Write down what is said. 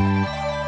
Música